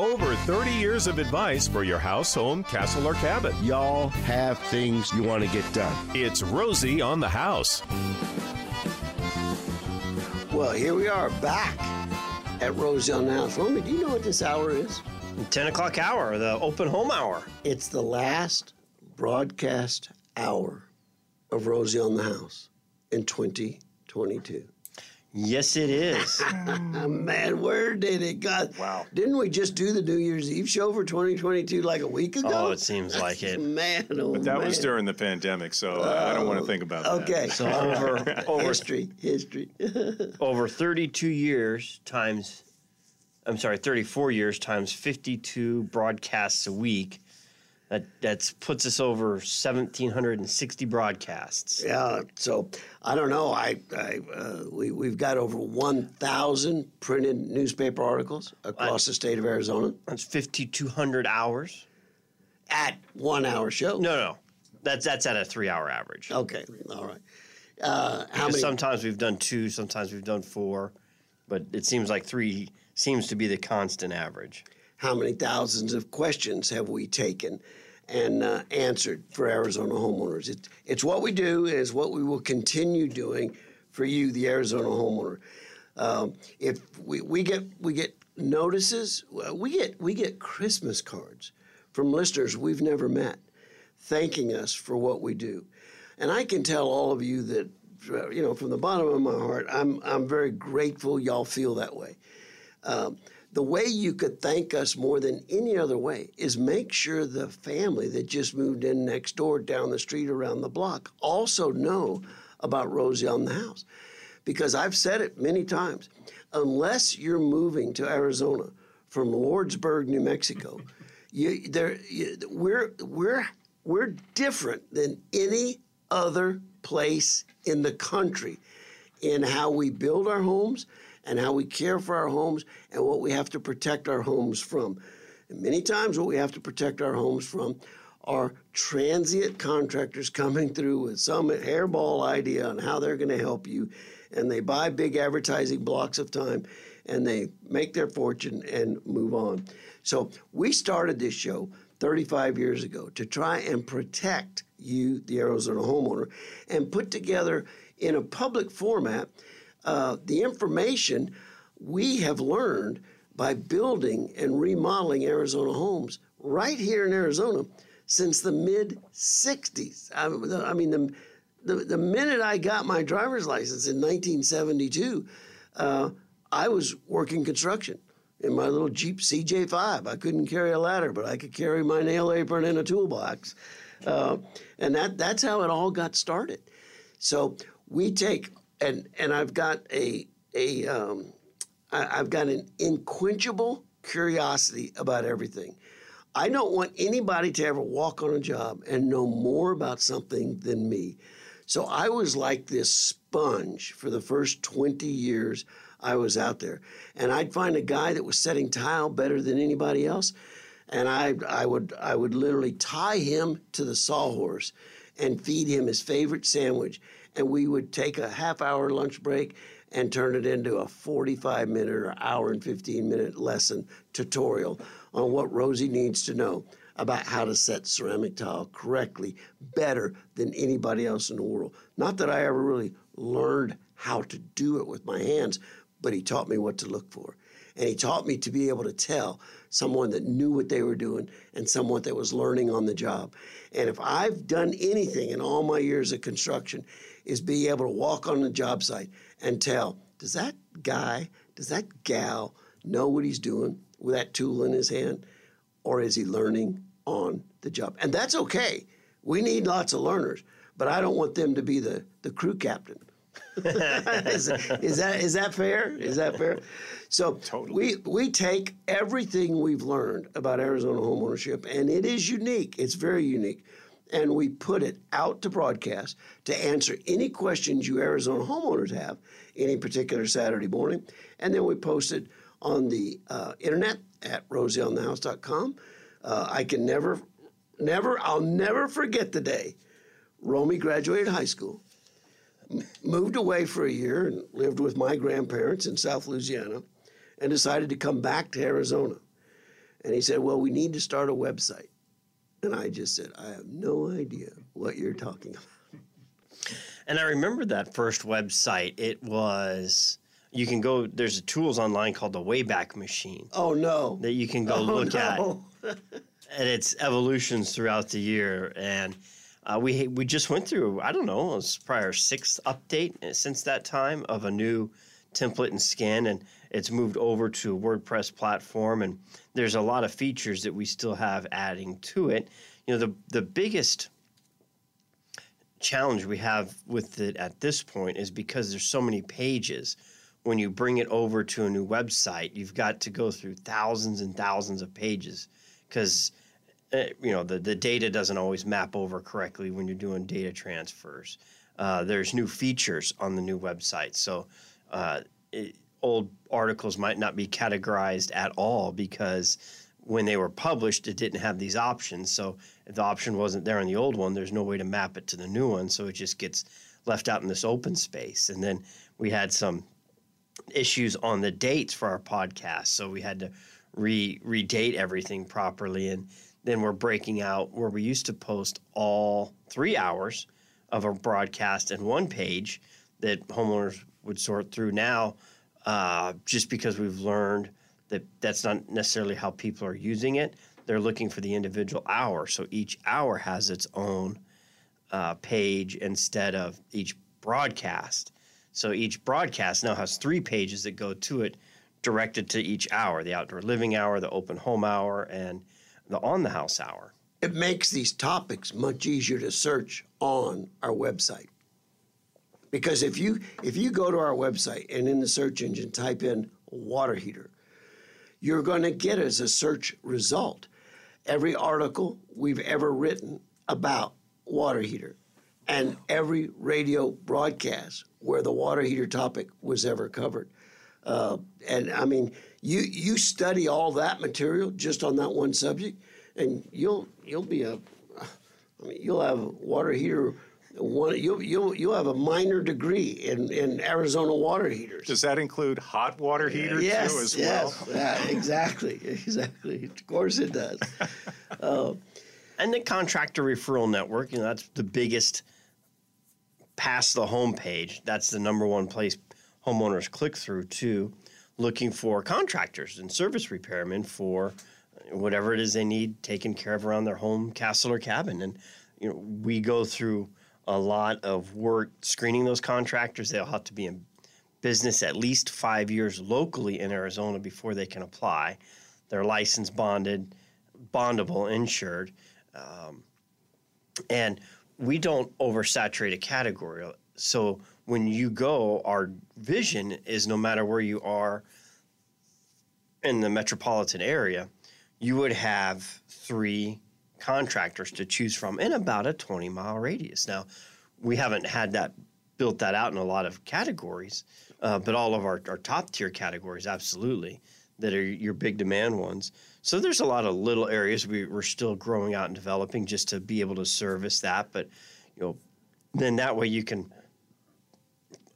Over 30 years of advice for your house, home, castle, or cabin. Y'all have things you want to get done. It's Rosie on the House. Well, here we are back at Rosie on the House. Romy, do you know what this hour is? 10 o'clock hour, the open home hour. It's the last broadcast hour of Rosie on the House in 2022. Yes, it is. Oh, man, where did it go? Wow. Didn't we just do the New Year's Eve show for 2022 like a week ago? oh, it seems like it. Man, oh But that man. was during the pandemic, so I oh, don't want to think about that. Okay. So over over history, history. over 32 years times I'm sorry, 34 years times 52 broadcasts a week. That that's puts us over 1760 broadcasts. yeah. So I don't know. I, I uh, we we've got over 1,000 printed newspaper articles across the state of Arizona That's 5200 hours. at one hour show. No, no. That's that's at a 3-hour average. Okay. All right. Uh, how many? sometimes we've done 2, sometimes we've done 4, but it seems like 3 seems to be the constant average. How many thousands of questions have we taken and uh, answered for Arizona homeowners? It, it's what we do, and it's what we will continue doing for you, the Arizona homeowner. Um, if we, we get we get notices, we get we get Christmas cards from listeners we've never met, thanking us for what we do, and I can tell all of you that you know from the bottom of my heart, I'm I'm very grateful y'all feel that way. Um, the way you could thank us more than any other way is make sure the family that just moved in next door, down the street, around the block, also know about Rosie on the House. Because I've said it many times unless you're moving to Arizona from Lordsburg, New Mexico, you, there, you, we're, we're, we're different than any other place in the country in how we build our homes and how we care for our homes and what we have to protect our homes from. And many times, what we have to protect our homes from are transient contractors coming through with some hairball idea on how they're going to help you. And they buy big advertising blocks of time and they make their fortune and move on. So, we started this show 35 years ago to try and protect you, the Arizona homeowner, and put together in a public format uh, the information we have learned by building and remodeling Arizona homes right here in Arizona since the mid 60s. I, I mean, the, the, the minute I got my driver's license in 1972, uh, I was working construction in my little Jeep CJ5. I couldn't carry a ladder, but I could carry my nail apron and a toolbox. Uh, and that, that's how it all got started. So we take and and I've got a a um, I, I've got an unquenchable curiosity about everything. I don't want anybody to ever walk on a job and know more about something than me. So I was like this sponge for the first 20 years I was out there. And I'd find a guy that was setting tile better than anybody else. And I, I would I would literally tie him to the sawhorse and feed him his favorite sandwich. And we would take a half hour lunch break and turn it into a 45 minute or hour and 15 minute lesson tutorial on what Rosie needs to know about how to set ceramic tile correctly better than anybody else in the world. Not that I ever really learned how to do it with my hands, but he taught me what to look for. And he taught me to be able to tell someone that knew what they were doing and someone that was learning on the job. And if I've done anything in all my years of construction, is be able to walk on the job site and tell, does that guy, does that gal know what he's doing with that tool in his hand? Or is he learning on the job? And that's okay. We need lots of learners, but I don't want them to be the, the crew captain. is, is that is that fair? Is that fair? So we we take everything we've learned about Arizona homeownership, and it is unique. It's very unique, and we put it out to broadcast to answer any questions you Arizona homeowners have any particular Saturday morning, and then we post it on the uh, internet at rosieonthehouse.com. Uh, I can never, never, I'll never forget the day Romy graduated high school moved away for a year and lived with my grandparents in South Louisiana and decided to come back to Arizona. And he said, Well, we need to start a website. And I just said, I have no idea what you're talking about. And I remember that first website. It was you can go. There's a tools online called the Wayback Machine Oh, no. that you can go oh, look no. at and its evolutions throughout the year. And uh, we we just went through. I don't know. It was probably our sixth update since that time of a new template and skin, and it's moved over to a WordPress platform. And there's a lot of features that we still have adding to it. You know, the the biggest challenge we have with it at this point is because there's so many pages when you bring it over to a new website you've got to go through thousands and thousands of pages because uh, you know the, the data doesn't always map over correctly when you're doing data transfers uh, there's new features on the new website so uh, it, old articles might not be categorized at all because when they were published, it didn't have these options. So if the option wasn't there on the old one, there's no way to map it to the new one. So it just gets left out in this open space. And then we had some issues on the dates for our podcast. So we had to re redate everything properly. And then we're breaking out where we used to post all three hours of a broadcast in one page that homeowners would sort through now, uh, just because we've learned that that's not necessarily how people are using it. They're looking for the individual hour. So each hour has its own uh, page instead of each broadcast. So each broadcast now has three pages that go to it directed to each hour the outdoor living hour, the open home hour, and the on the house hour. It makes these topics much easier to search on our website. Because if you if you go to our website and in the search engine type in water heater, you're going to get as a search result every article we've ever written about water heater and every radio broadcast where the water heater topic was ever covered. Uh, and I mean, you you study all that material just on that one subject, and you'll you'll be a, I mean, you'll have water heater one, you'll, you'll, you'll have a minor degree in, in Arizona water heaters. Does that include hot water heaters yes, too as yes, well? yeah, exactly, exactly. Of course it does. Uh, and the contractor referral network, you know, that's the biggest past the home page. That's the number one place homeowners click through to looking for contractors and service repairmen for whatever it is they need taken care of around their home, castle, or cabin. And you know, we go through a lot of work screening those contractors. They'll have to be in business at least five years locally in Arizona before they can apply. They're licensed, bonded, bondable, insured. Um, and we don't oversaturate a category. So when you go, our vision is no matter where you are in the metropolitan area, you would have three contractors to choose from in about a 20 mile radius. Now, we haven't had that built that out in a lot of categories, uh, but all of our, our top tier categories, absolutely, that are your big demand ones. So there's a lot of little areas we, we're still growing out and developing just to be able to service that. But, you know, then that way you can,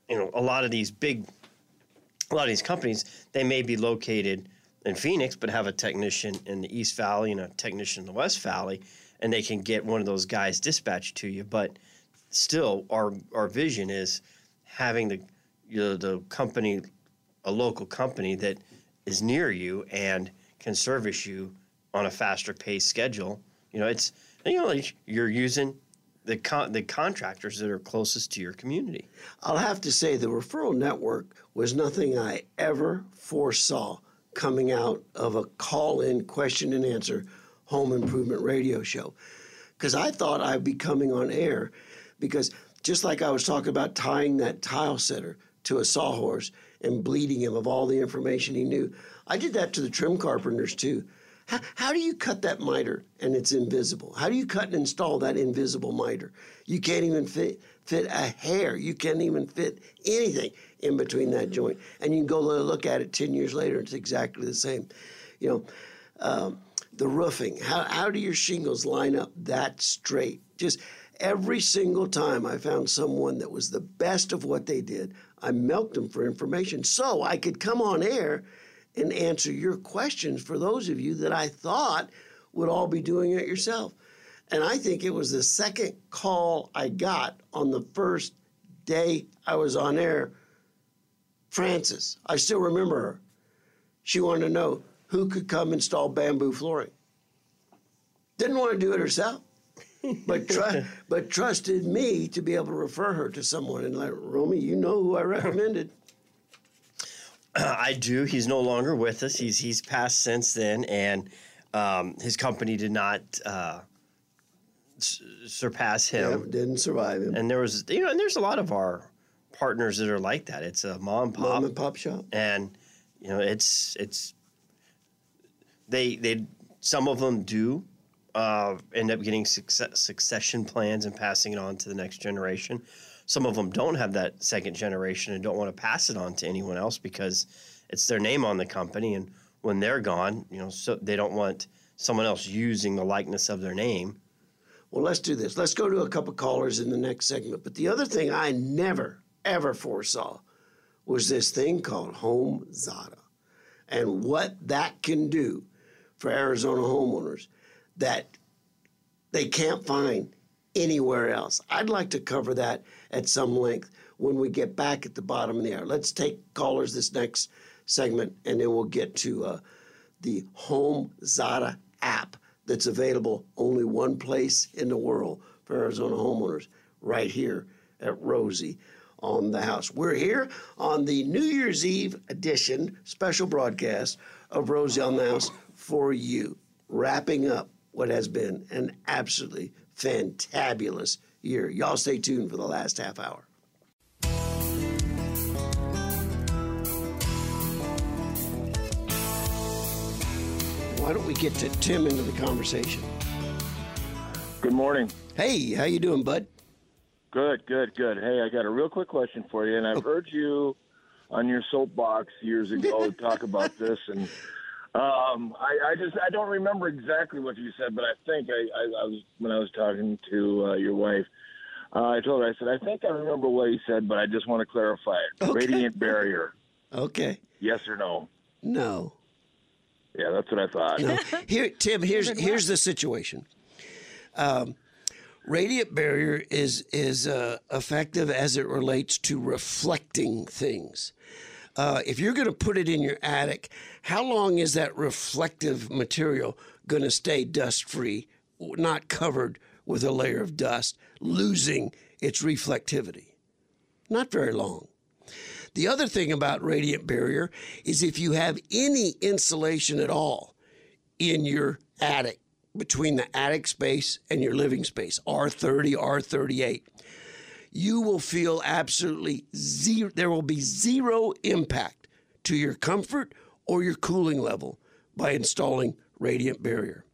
you know, a lot of these big, a lot of these companies, they may be located – in Phoenix, but have a technician in the East Valley and a technician in the West Valley, and they can get one of those guys dispatched to you. But still, our our vision is having the you know, the company, a local company that is near you and can service you on a faster paced schedule. You know, it's you know you're using the con- the contractors that are closest to your community. I'll have to say the referral network was nothing I ever foresaw coming out of a call in question and answer home improvement radio show. Because I thought I'd be coming on air because just like I was talking about tying that tile setter to a sawhorse and bleeding him of all the information he knew, I did that to the trim carpenters too. How, how do you cut that miter and it's invisible? How do you cut and install that invisible miter? You can't even fit fit a hair. You can't even fit anything in between that joint. And you can go look at it 10 years later, it's exactly the same. You know, um, the roofing, how, how do your shingles line up that straight? Just every single time I found someone that was the best of what they did, I milked them for information so I could come on air and answer your questions for those of you that I thought would all be doing it yourself. And I think it was the second call I got on the first day I was on air. Frances, I still remember her. She wanted to know who could come install bamboo flooring. Didn't want to do it herself, but tr- but trusted me to be able to refer her to someone. And like, Romy, you know who I recommended. I do. He's no longer with us. He's he's passed since then, and um, his company did not uh, s- surpass him. Yeah, didn't survive him. And there was, you know, and there's a lot of our partners that are like that. It's a mom and pop, Mom and pop shop. and you know, it's it's they they some of them do uh, end up getting success, succession plans and passing it on to the next generation. Some of them don't have that second generation and don't want to pass it on to anyone else because it's their name on the company, and when they're gone, you know, so they don't want someone else using the likeness of their name. Well, let's do this. Let's go to a couple callers in the next segment. But the other thing I never, ever foresaw was this thing called HomeZada and what that can do for Arizona homeowners that they can't find anywhere else. I'd like to cover that at some length when we get back at the bottom of the hour. Let's take callers this next segment and then we'll get to uh, the Home Zada app that's available only one place in the world for Arizona homeowners, right here at Rosie on the house. We're here on the New Year's Eve edition special broadcast of Rosie on the house for you, wrapping up what has been an absolutely fantabulous year. Y'all stay tuned for the last half hour. Why don't we get to Tim into the conversation? Good morning. Hey, how you doing, bud? Good, good, good. Hey, I got a real quick question for you, and I've oh. heard you on your soapbox years ago talk about this, and um, I, I just I don't remember exactly what you said, but I think I, I, I was when I was talking to uh, your wife. Uh, I told her I said I think I remember what you said, but I just want to clarify it. Okay. Radiant barrier, Okay. yes or no? No. Yeah, that's what I thought. No. Here, Tim. Here's here's the situation. Um, radiant barrier is is uh, effective as it relates to reflecting things. Uh, if you're going to put it in your attic, how long is that reflective material going to stay dust free, not covered with a layer of dust, losing its reflectivity? Not very long. The other thing about radiant barrier is if you have any insulation at all in your attic, between the attic space and your living space, R30, R38, you will feel absolutely zero, there will be zero impact to your comfort or your cooling level by installing radiant barrier.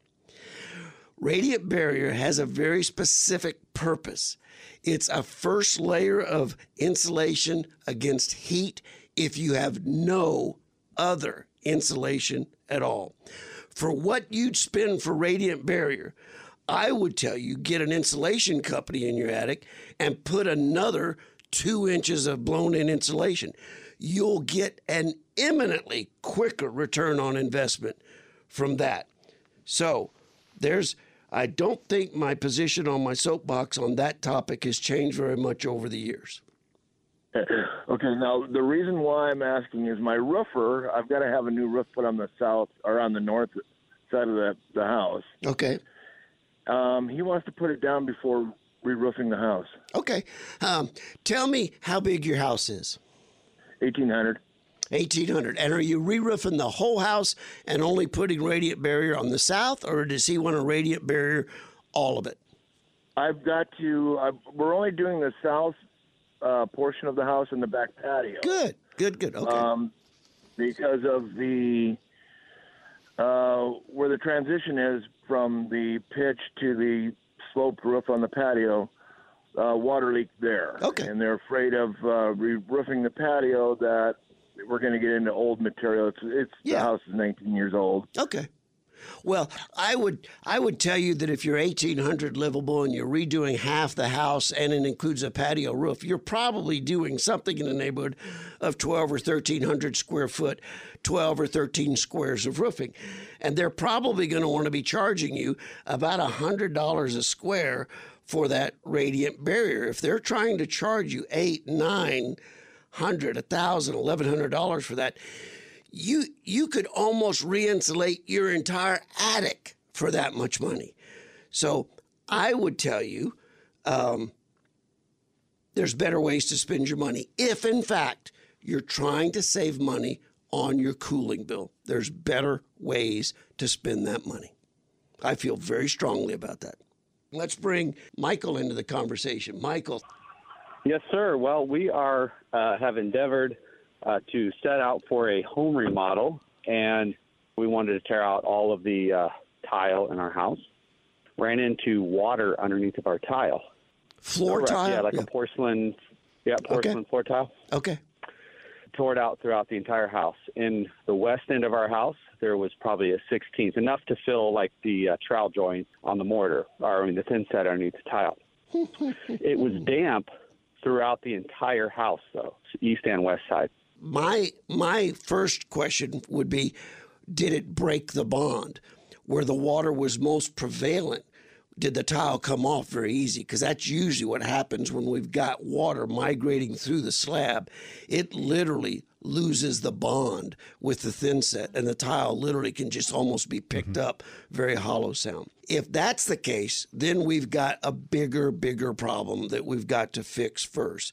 Radiant barrier has a very specific purpose. It's a first layer of insulation against heat if you have no other insulation at all. For what you'd spend for radiant barrier, I would tell you get an insulation company in your attic and put another two inches of blown in insulation. You'll get an imminently quicker return on investment from that. So there's, I don't think my position on my soapbox on that topic has changed very much over the years. Okay, now the reason why I'm asking is my roofer. I've got to have a new roof put on the south or on the north side of the the house. Okay. Um, he wants to put it down before re-roofing the house. Okay. Um, tell me how big your house is. Eighteen hundred. 1800. And are you re roofing the whole house and only putting radiant barrier on the south, or does he want a radiant barrier all of it? I've got to. i we're only doing the south uh, portion of the house and the back patio. Good, good, good. Okay. Um, because of the uh, where the transition is from the pitch to the sloped roof on the patio, uh, water leak there. Okay. And they're afraid of uh, re-roofing the patio that we're going to get into old material. It's, it's Yeah. the house is 19 years old. okay. Well, I would I would tell you that if you're 1800 livable and you're redoing half the house and it includes a patio roof, you're probably doing something in the neighborhood of 12 or 1300 square foot, 12 or 13 squares of roofing. And they're probably going to want to be charging you about $100 a square for that radiant barrier. If they're trying to charge you eight, nine hundred, a thousand, eleven hundred dollars for that, you you could almost re-insulate your entire attic for that much money. So I would tell you, um, there's better ways to spend your money if, in fact, you're trying to save money on your cooling bill. There's better ways to spend that money. I feel very strongly about that. Let's bring Michael into the conversation. Michael. Yes, sir. Well, we are uh, have endeavored uh, to set out for a home remodel, and we wanted to tear out all of the uh, tile in our house. Ran into water underneath of our tile. Floor Correct, tile? Yeah, like Yeah. a porcelain, yeah, porcelain floor tile. Okay. Tore it out throughout the entire house. In the west end of our house, there was probably a 16th, enough to fill like the uh, trowel joint on the mortar, or I mean the thin set underneath the tile. it was damp throughout the entire house, though, east and west side. My my first question would be did it break the bond where the water was most prevalent? Did the tile come off very easy? Because that's usually what happens when we've got water migrating through the slab. It literally loses the bond with the thin set, and the tile literally can just almost be picked mm-hmm. up, very hollow sound. If that's the case, then we've got a bigger, bigger problem that we've got to fix first.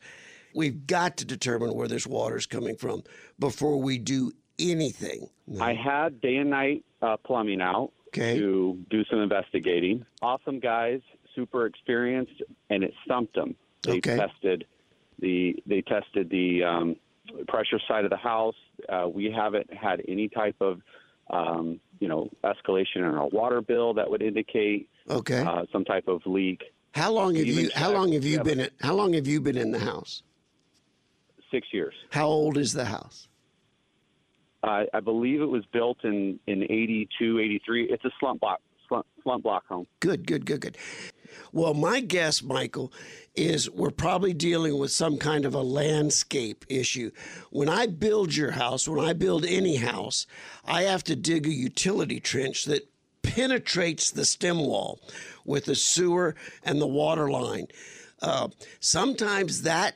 We've got to determine where this water is coming from before we do anything. I had day and night uh, plumbing out Okay. to do some investigating. Awesome guys, super experienced, and it stumped them. They Okay. tested the they tested the um, pressure side of the house. Uh, we haven't had any type of um, you know escalation in our water bill that would indicate Okay. uh, some type of leak. how long have even you how long have you been at, how long have you been in the house? Six years. How old is the house? Uh, I believe it was built in in 82, 83. It's a slump block slump, slump block home. Good, good, good, good. Well, my guess, Michael, is we're probably dealing with some kind of a landscape issue. When I build your house, when I build any house, I have to dig a utility trench that penetrates the stem wall with the sewer and the water line. Uh, sometimes that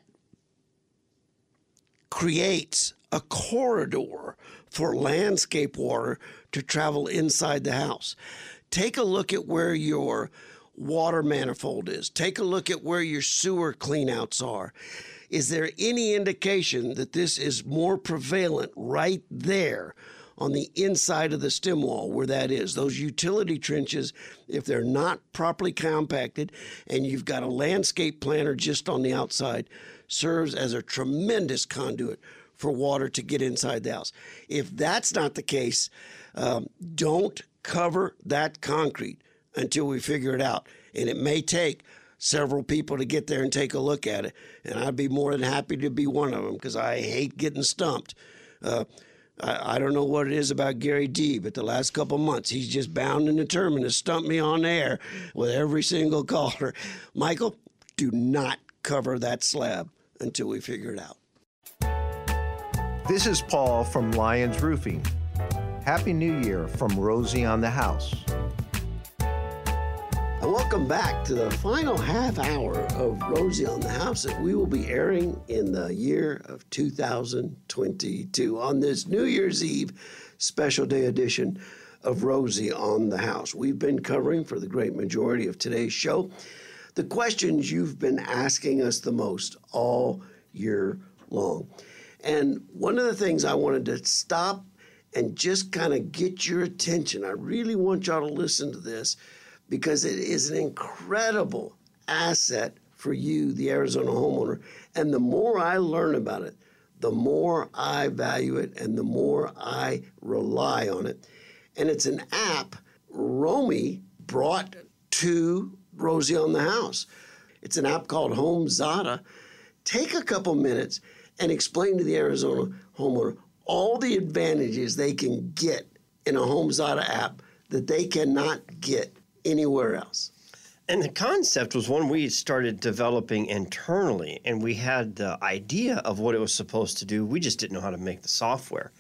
creates a corridor for landscape water to travel inside the house. Take a look at where your water manifold is. Take a look at where your sewer cleanouts are. Is there any indication that this is more prevalent right there on the inside of the stem wall where that is? Those utility trenches, if they're not properly compacted and you've got a landscape planter just on the outside, serves as a tremendous conduit for water to get inside the house. If that's not the case, um, don't cover that concrete until we figure it out. And it may take several people to get there and take a look at it. And I'd be more than happy to be one of them because I hate getting stumped. Uh, I, I don't know what it is about Gary D, but the last couple months he's just bound and determined to stump me on air with every single caller. Michael, do not cover that slab until we figure it out. This is Paul from Lions Roofing. Happy New Year from Rosie on the House. And welcome back to the final half hour of Rosie on the House that we will be airing in the year of 2022 on this New Year's Eve special day edition of Rosie on the House. We've been covering for the great majority of today's show the questions you've been asking us the most all year long. And one of the things I wanted to stop and just kind of get your attention, I really want y'all to listen to this because it is an incredible asset for you, the Arizona homeowner. And the more I learn about it, the more I value it and the more I rely on it. And it's an app Romy brought to Rosie on the House. It's an app called HomeZada. Take a couple minutes and explain to the Arizona homeowner all the advantages they can get in a HomeZada app that they cannot get anywhere else. And the concept was one we started developing internally, and we had the idea of what it was supposed to do. We just didn't know how to make the software.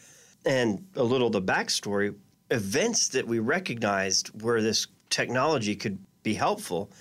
And a little the backstory events that we recognized where this technology could be helpful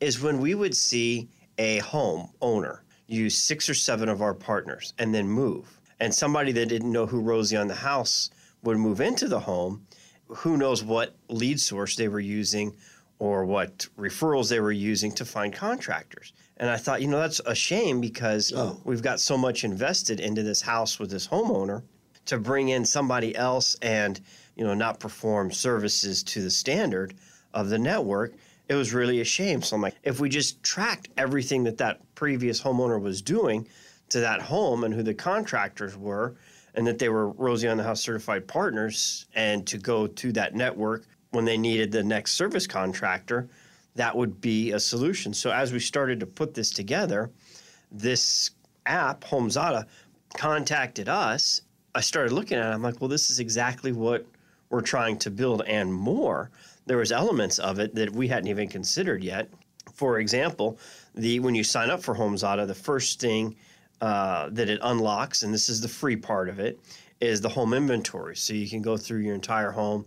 is when we would see a home owner use six or seven of our partners and then move. And somebody that didn't know who Rosie on the house would move into the home, who knows what lead source they were using or what referrals they were using to find contractors. And I thought, you know, that's a shame because Oh. we've got so much invested into this house with this homeowner to bring in somebody else and, you know, not perform services to the standard of the network. It was really a shame. So I'm like, if we just tracked everything that that previous homeowner was doing to that home and who the contractors were, and that they were Rosie on the House certified partners, and to go to that network when they needed the next service contractor, that would be a solution. So as we started to put this together, this app, HomeZada, contacted us. I started looking at it. I'm like, well, this is exactly what we're trying to build and more. There was elements of it that we hadn't even considered yet. For example, the when you sign up for HomeZada, the first thing uh, that it unlocks, and this is the free part of it, is the home inventory. So you can go through your entire home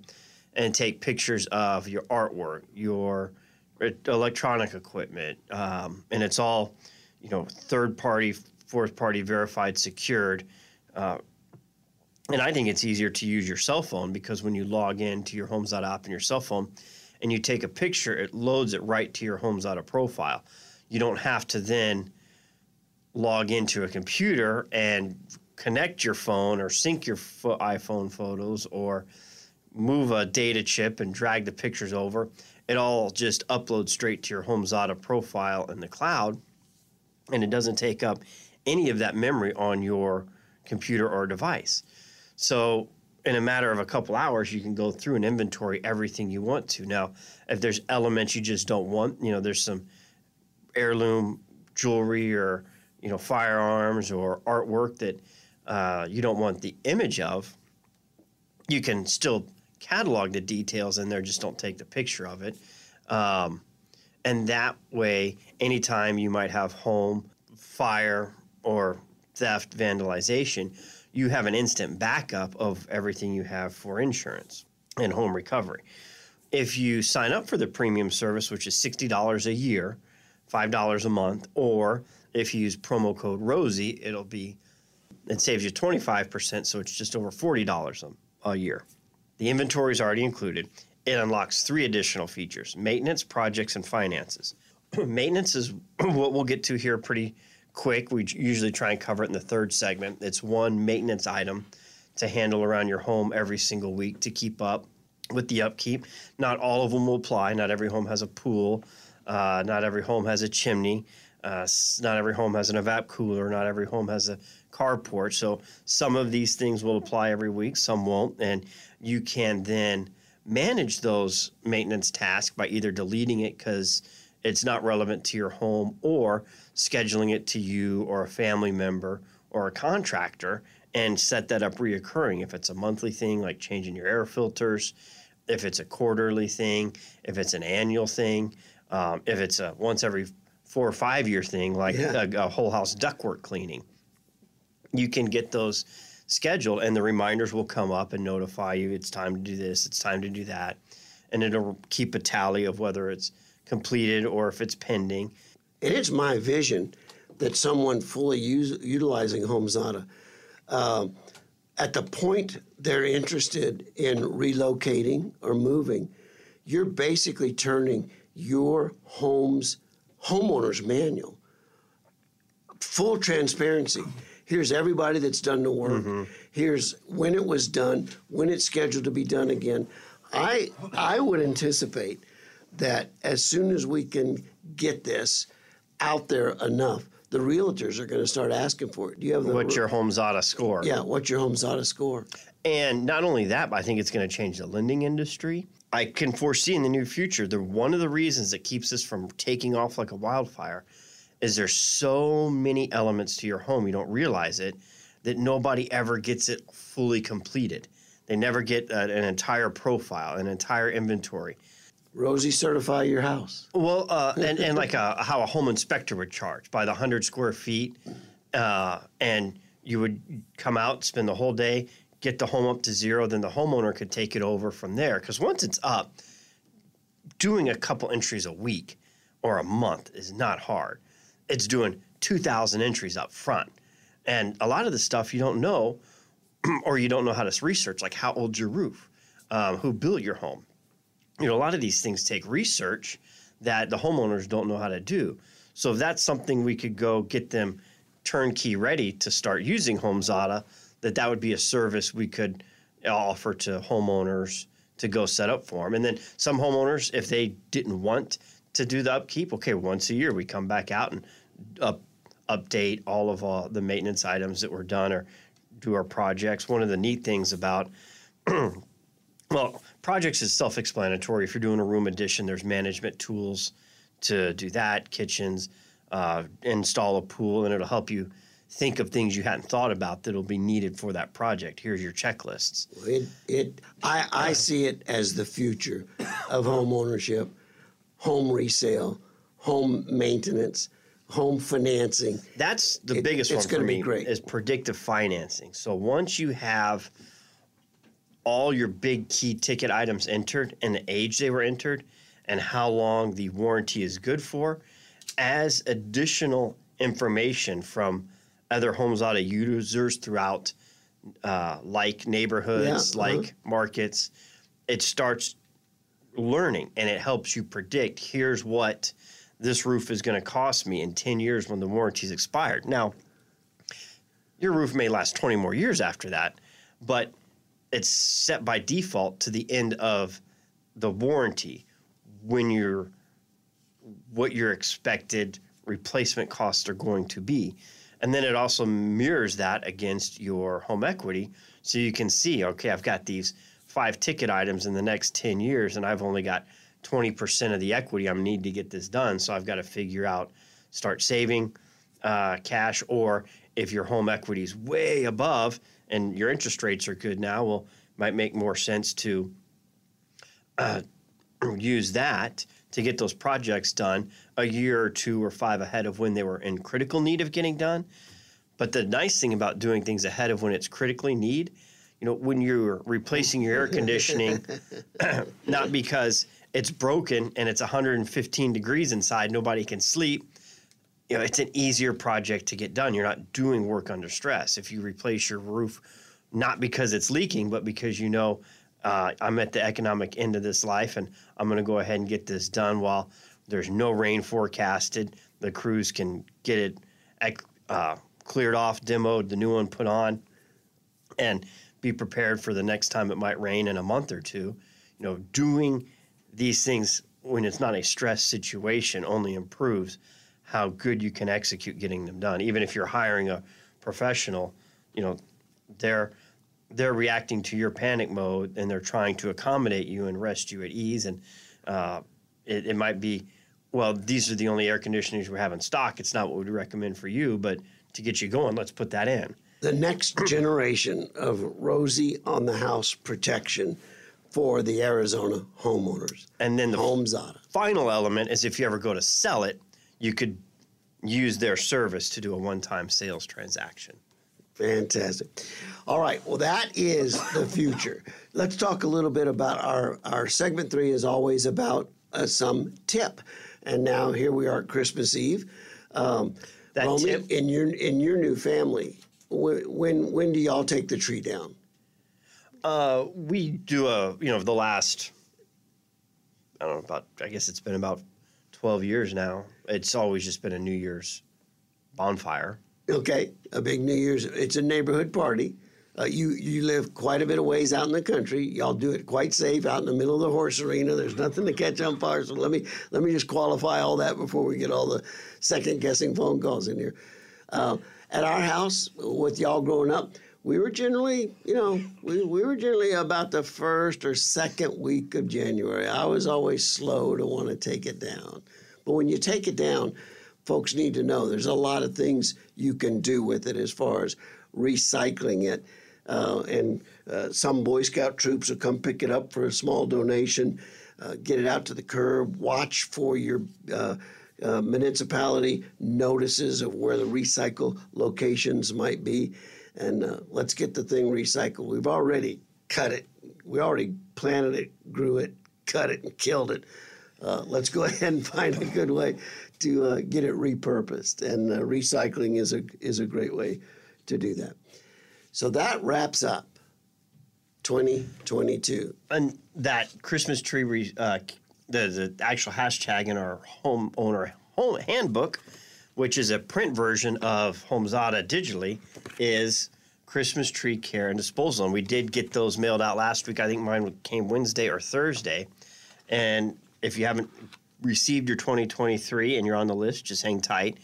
and take pictures of your artwork, your electronic equipment, um, and it's all, you know, third party, fourth party verified, secured. Uh, and I think it's easier to use your cell phone because when you log in to your HomeZada app on your cell phone and you take a picture, it loads it right to your HomeZada profile. You don't have to then log into a computer and connect your phone or sync your fo- iPhone photos or move a data chip and drag the pictures over. It all just uploads straight to your HomeZada profile in the cloud, and it doesn't take up any of that memory on your computer or device. So, in a matter of a couple hours, you can go through and inventory everything you want to. Now, if there's elements you just don't want, you know, there's some heirloom jewelry or you know firearms or artwork that uh, you don't want the image of, you can still catalog the details in there. Just don't take the picture of it. Um, and that way, anytime you might have home fire or theft, vandalization, you have an instant backup of everything you have for insurance and home recovery. If you sign up for the premium service, which is $60 a year, $5 a month, or if you use promo code ROSIE, it'll be, it saves you 25%, so it's just over $40 a, a year. The inventory is already included. It unlocks three additional features maintenance, projects, and finances. maintenance is what we'll get to here pretty quick. We usually try and cover it in the third segment. It's one maintenance item to handle around your home every single week to keep up with the upkeep. Not all of them will apply. Not every home has a pool. Uh, not every home has a chimney. Uh, not every home has an evap cooler. Not every home has a carport. So some of these things will apply every week, some won't. And you can then manage those maintenance tasks by either deleting it because it's not relevant to your home or scheduling it to you or a family member or a contractor and set that up reoccurring. If it's a monthly thing, like changing your air filters, if it's a quarterly thing, if it's an annual thing, um, if it's a once every four or five year thing, like Yeah. a, a whole house ductwork cleaning, you can get those scheduled and the reminders will come up and notify you it's time to do this, it's time to do that. And it'll keep a tally of whether it's completed or if it's pending. And it's my vision that someone fully use, utilizing HomeZada, um, at the point they're interested in relocating or moving, you're basically turning your home's homeowner's manual full transparency. Here's everybody that's done the work. Here's when it was done, when it's scheduled to be done again. I I would anticipate that as soon as we can get this out there enough, the realtors are going to start asking for it. Do you have the What's your HomeZada score? yeah? What's your HomeZada score? And not only that, but I think it's going to change the lending industry. I can foresee in the near future that one of the reasons that keeps this from taking off like a wildfire is there's so many elements to your home you don't realize it that nobody ever gets it fully completed. They never get a, an entire profile, an entire inventory. Rosie, certify your house. Well, uh, and, and like a, how a home inspector would charge by the 100 square feet. Uh, and you would come out, spend the whole day, get the home up to zero, then the homeowner could take it over from there. Because once it's up, doing a couple entries a week or a month is not hard. It's doing 2,000 entries up front. And a lot of the stuff you don't know or you don't know how to research, like how old's your roof, um, who built your home. You know, a lot of these things take research that the homeowners don't know how to do. So if that's something we could go get them turnkey ready to start using HomeZada, that that would be a service we could offer to homeowners to go set up for them. And then some homeowners, if they didn't want to do the upkeep, okay, once a year we come back out and up, update all of uh, the maintenance items that were done or do our projects. One of the neat things about well, projects is self-explanatory. If you're doing a room addition, there's management tools to do that, kitchens, uh, install a pool, and it'll help you think of things you hadn't thought about that'll be needed for that project. Here's your checklists. It, it, I, I see it as the future of home ownership, home resale, home maintenance, home financing. That's the It- biggest it's one for gonna be great. is predictive financing. So once you have all your big key ticket items entered and the age they were entered and how long the warranty is good for, as additional information from other HomeZada users throughout uh, like neighborhoods, Yeah, uh-huh. like markets, it starts learning and it helps you predict here's what this roof is going to cost me in 10 years when the warranty's expired. Now, your roof may last 20 more years after that, but it's set by default to the end of the warranty when you're what your expected replacement costs are going to be. And then it also mirrors that against your home equity. So you can see, okay, I've got these five ticket items in the next 10 years, and I've only got 20% of the equity I'm need to get this done. So I've got to figure out, start saving uh, cash, or if your home equity is way above and your interest rates are good now, well, might make more sense to uh, use that to get those projects done a year or two or five ahead of when they were in critical need of getting done. But the nice thing about doing things ahead of when it's critically need, you know, when you're replacing your air conditioning, not because it's broken and it's 115 degrees inside, nobody can sleep. You know, it's an easier project to get done. You're not doing work under stress. If you replace your roof, not because it's leaking, but because you know uh, I'm at the economic end of this life and I'm going to go ahead and get this done while there's no rain forecasted. The crews can get it uh, cleared off, demoed, the new one put on, and be prepared for the next time it might rain in a month or two. You know, doing these things when it's not a stress situation only improves how good you can execute getting them done. Even if you're hiring a professional, you know, they're they're reacting to your panic mode and they're trying to accommodate you and rest you at ease. And uh, it, it might be, well, these are the only air conditioners we have in stock. It's not what we'd recommend for you, but to get you going, let's put that in. The next generation of Rosie on the house protection for the Arizona homeowners. And then the HomeZada. final element is if you ever go to sell it, you could use their service to do a one-time sales transaction. Fantastic. All right. Well, that is the future. Let's talk a little bit about our our segment three is always about uh, some tip, and now here we are at Christmas Eve. Um, That Romy, tip- in your in your new family, when when, when do y'all take the tree down? Uh, we do a, you know, the last, I don't know, about, I guess it's been about 12 years now. It's always just been a New Year's bonfire. Okay, a big New Year's. It's a neighborhood party. Uh, you you live quite a bit of ways out in the country. Y'all do it quite safe out in the middle of the horse arena. There's nothing to catch on fire. So let me let me just qualify all that before we get all the second guessing phone calls in here. Uh, at our house, with y'all growing up, we were generally, you know, we, we were generally about the first or second week of January. I was always slow to want to take it down. But when you take it down, folks need to know there's a lot of things you can do with it as far as recycling it. uh, and uh, some Boy Scout troops will come pick it up for a small donation. Uh, get it out to the curb. Watch for your uh, uh, municipality notices of where the recycle locations might be, and uh, let's get the thing recycled. We've already cut it. We already planted it, grew it, cut it, and killed it. Uh, let's go ahead and find a good way to uh, get it repurposed, and uh, recycling is a is a great way to do that. So that wraps up 2022. And that Christmas tree, re, uh, the the actual hashtag in our homeowner home handbook, which is a print version of HomeZada digitally, is Christmas tree care and disposal. And we did get those mailed out last week. I think mine came Wednesday or Thursday. And if you haven't received your 2023 and you're on the list, just hang tight.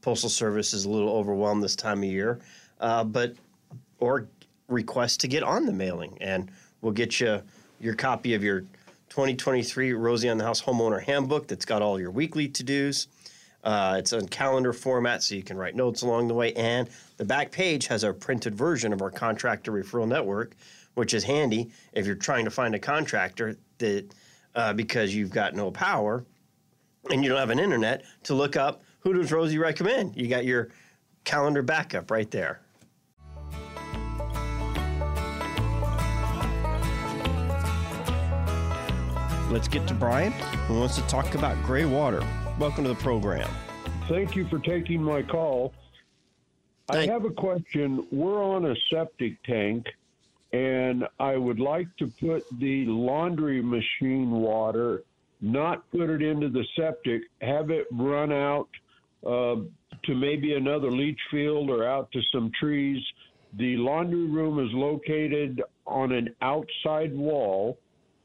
Postal Service is a little overwhelmed this time of year, uh, but or request to get on the mailing, and we'll get you your copy of your 2023 Rosie on the House Homeowner Handbook that's got all your weekly to dos. Uh, it's in calendar format, so you can write notes along the way. And the back page has a printed version of our contractor referral network, which is handy if you're trying to find a contractor that uh, because you've got no power and you don't have an internet to look up who does Rosie recommend. You got your calendar backup right there. Let's get to Brian, who wants to talk about gray water. Welcome to the program. Thank you for taking my call. I have a question. We're on a septic tank, and I would like to put the laundry machine water, not put it into the septic, have it run out uh, to maybe another leach field or out to some trees. The laundry room is located on an outside wall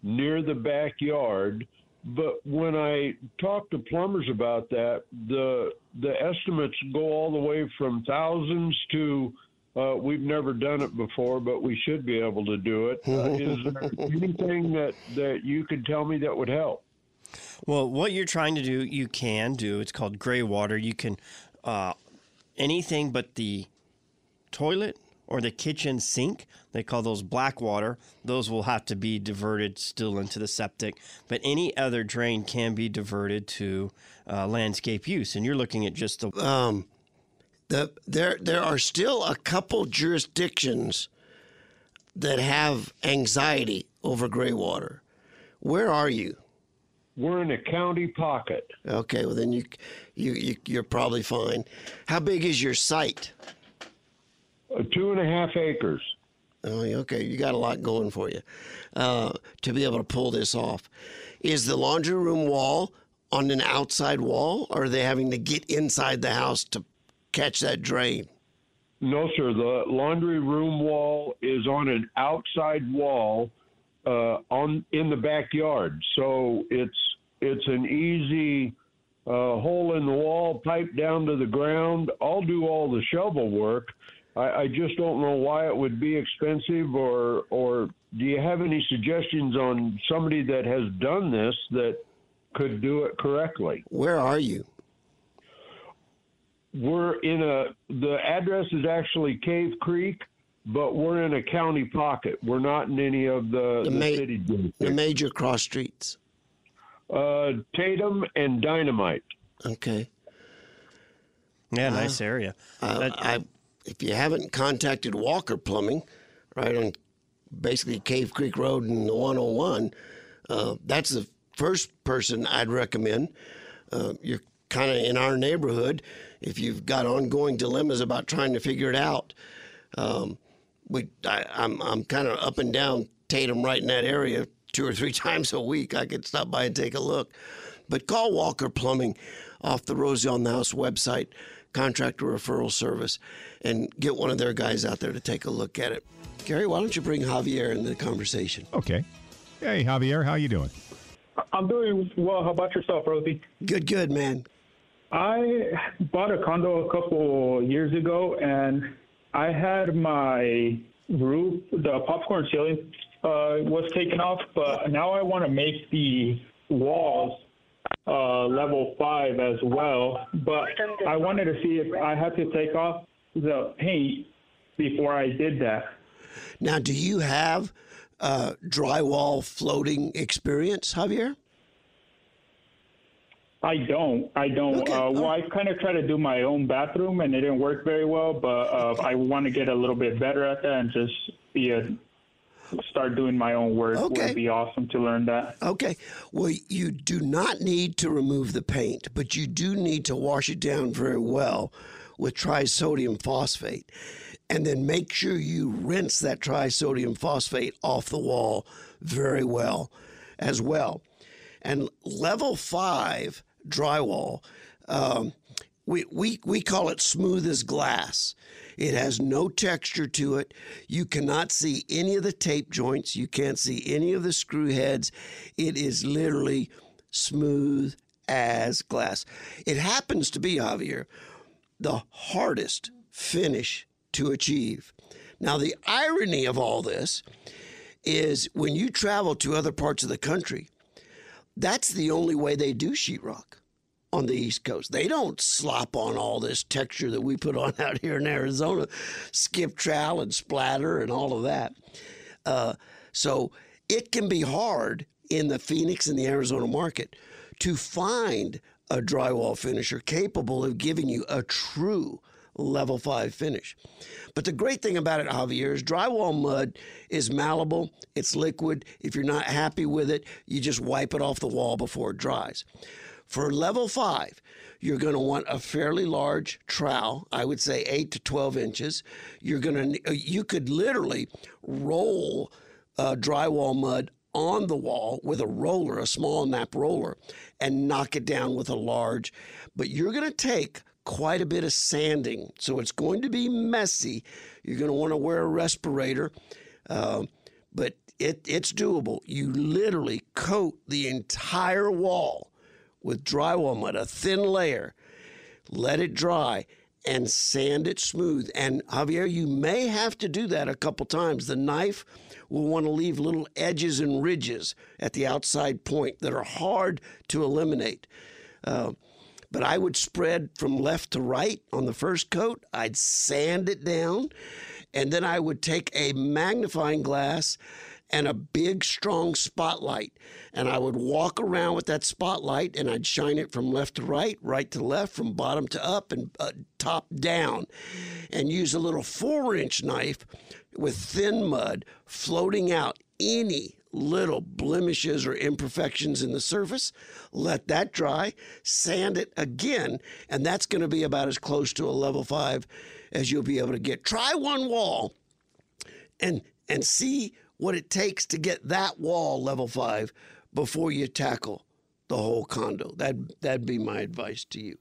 near the backyard. But when I talk to plumbers about that, the the estimates go all the way from thousands to uh, we've never done it before, but we should be able to do it. Uh, is there anything that that you could tell me that would help? Well, what you're trying to do, you can do. It's called gray water. You can uh, anything but the toilet or the kitchen sink. They call those black water. Those will have to be diverted still into the septic. But any other drain can be diverted to uh, landscape use. And you're looking at just the. Um, the there there are still a couple jurisdictions that have anxiety over gray water. Where are you? We're in a county pocket. Okay, well then you you, you you're probably fine. How big is your site? Uh, two and a half acres. Oh, okay. You got a lot going for you uh, to be able to pull this off. Is the laundry room wall on an outside wall, or are they having to get inside the house to catch that drain? No, sir. The laundry room wall is on an outside wall uh, on in the backyard, so it's it's an easy uh, hole in the wall, pipe down to the ground. I'll do all the shovel work. I, I just don't know why it would be expensive, or or do you have any suggestions on somebody that has done this that could do it correctly? Where are you? We're in a the address is actually Cave Creek, but we're in a county pocket. We're not in any of the, The the, ma- city The major cross streets. Uh, Tatum and Dynamite. Okay. Yeah, nice area. Uh, That- I, if you haven't contacted Walker Plumbing, right on basically Cave Creek Road and the 101, uh, that's the first person I'd recommend. Uh, you're kind of in our neighborhood. If you've got ongoing dilemmas about trying to figure it out, um, we I, I'm I'm kind of up and down Tatum right in that area two or three times a week. I could stop by and take a look. But call Walker Plumbing off the Rosie on the House website, contractor referral service, and get one of their guys out there to take a look at it. Gary, why don't you bring Javier into the conversation? Okay. Hey, Javier, how you doing? I'm doing well. How about yourself, Rosie? Good, good, man. I bought a condo a couple years ago, and I had my roof, the popcorn ceiling, uh, was taken off, but now I want to make the walls uh, level five as well. But I wanted to see if I had to take off the paint before I did that. Now, do you have uh, drywall floating experience, Javier? I don't. I don't. Okay. Uh, well, I kind of tried to do my own bathroom, and it didn't work very well. But uh, I want to get a little bit better at that and just be a start doing my own work. Okay. Would be awesome to learn that. Okay. Well, you do not need to remove the paint, but you do need to wash it down very well with trisodium phosphate. And then make sure you rinse that trisodium phosphate off the wall very well as well. And level five drywall, um, we, we, we call it smooth as glass. It has no texture to it. You cannot see any of the tape joints. You can't see any of the screw heads. It is literally smooth as glass. It happens to be, Javier, the hardest finish to achieve. Now, the irony of all this is when you travel to other parts of the country, that's the only way they do sheetrock on the East Coast. They don't slop on all this texture that we put on out here in Arizona, skip trowel and splatter and all of that. Uh, so it can be hard in the Phoenix and the Arizona market to find a drywall finisher capable of giving you a true level five finish. But the great thing about it, Javier, is drywall mud is malleable, it's liquid. If you're not happy with it, you just wipe it off the wall before it dries. For level five, you're going to want a fairly large trowel. I would say eight to 12 inches. You're going to, you could literally roll uh, drywall mud on the wall with a roller, a small nap roller, and knock it down with a large. But you're going to take quite a bit of sanding. So it's going to be messy. You're going to want to wear a respirator, uh, but it, it's doable. You literally coat the entire wall with drywall mud, a thin layer, let it dry, and sand it smooth. And Javier, you may have to do that a couple times. The knife will want to leave little edges and ridges at the outside point that are hard to eliminate. Uh, but I would spread from left to right on the first coat. I'd sand it down, and then I would take a magnifying glass and a big, strong spotlight. And I would walk around with that spotlight and I'd shine it from left to right, right to left, from bottom to up, and uh, top down. And use a little four inch knife with thin mud floating out any little blemishes or imperfections in the surface. Let that dry, sand it again, and that's going to be about as close to a level five as you'll be able to get. Try one wall and and see what it takes to get that wall level five before you tackle the whole condo. That that'd be my advice to you.